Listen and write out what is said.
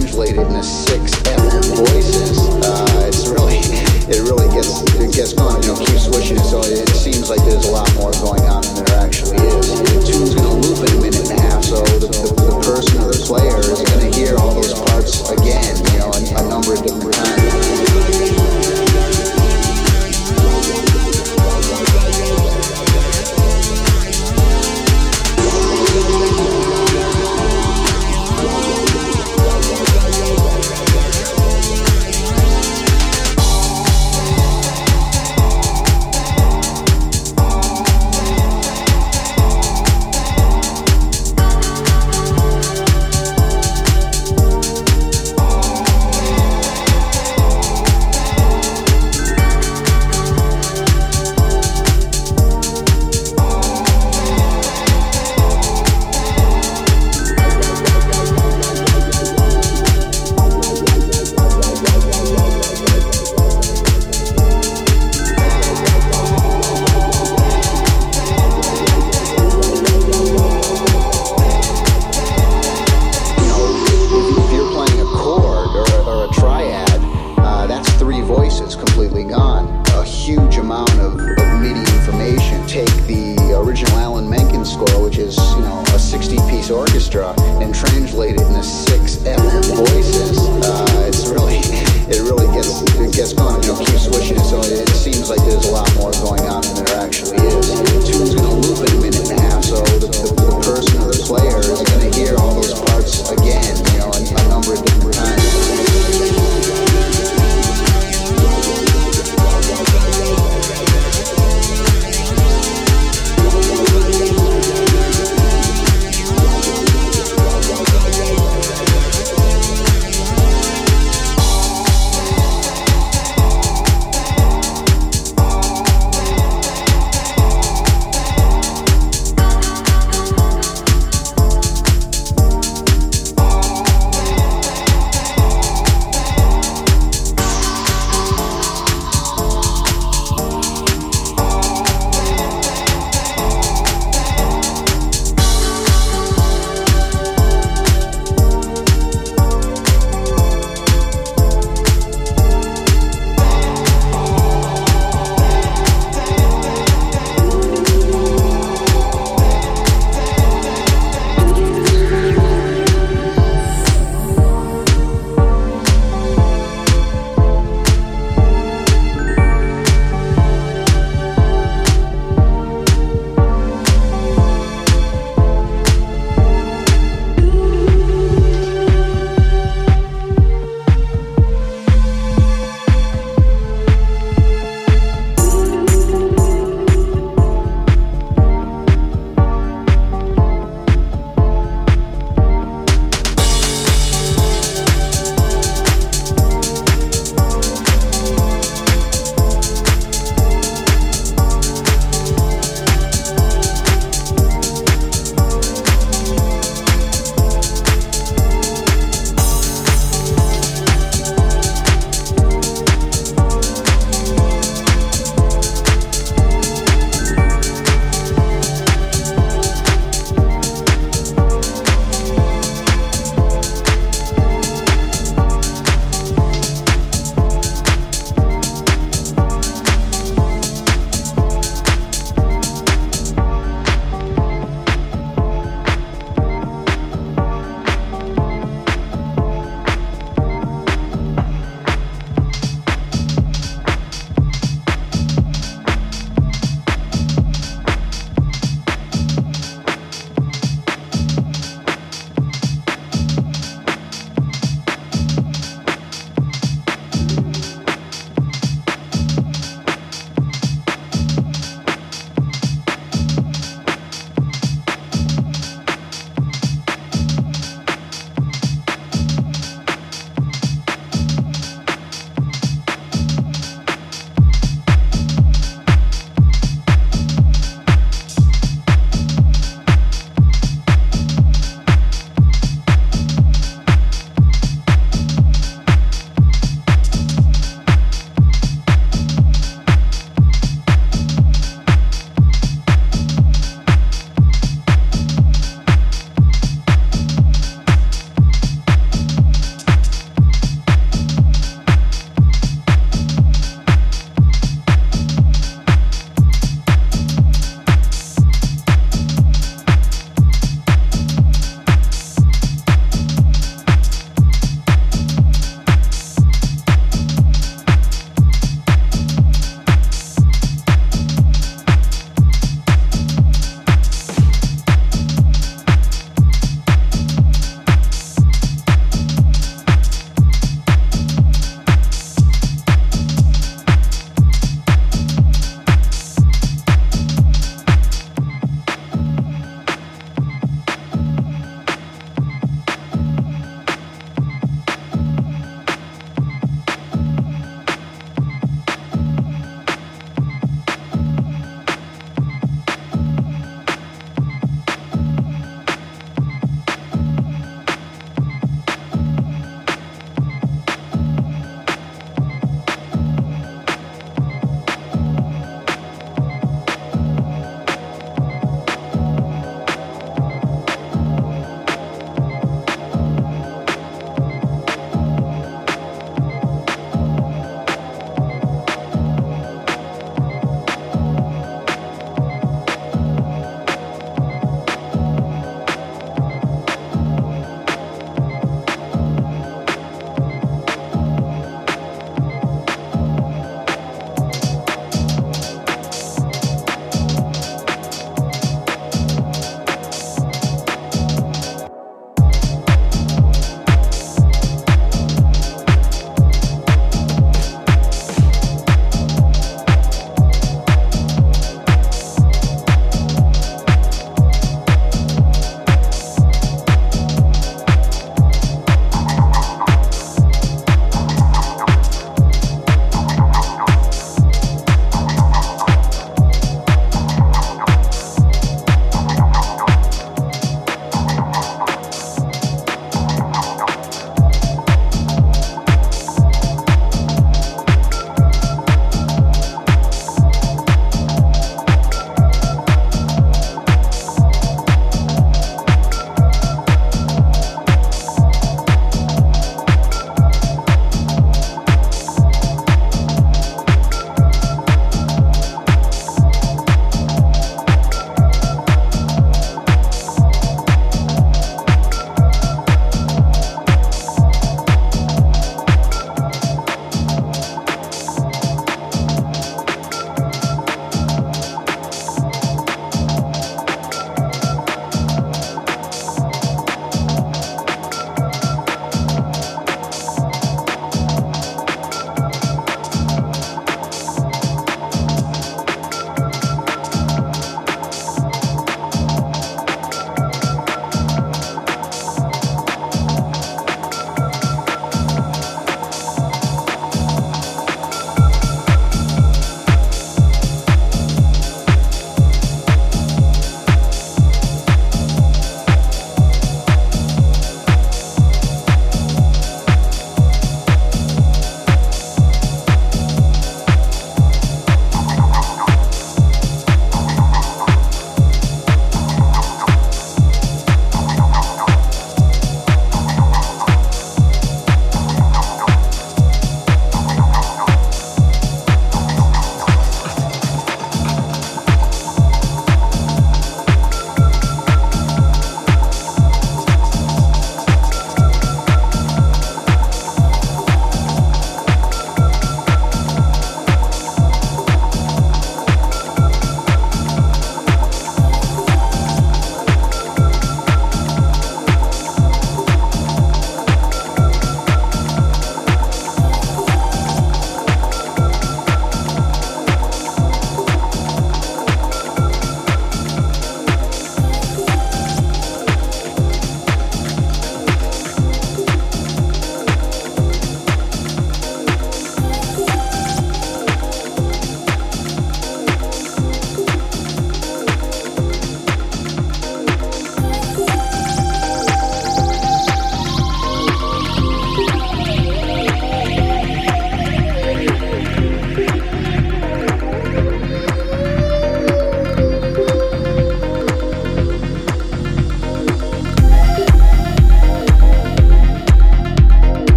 translate it into six FM voices, uh, it's really, it really gets, it gets going, you know, keeps switching so it seems like there's a lot more going on than there actually is. The tune's gonna loop in a minute and a half, so the, the, the person or the player is gonna hear all those parts again, you know, a, a number of different times.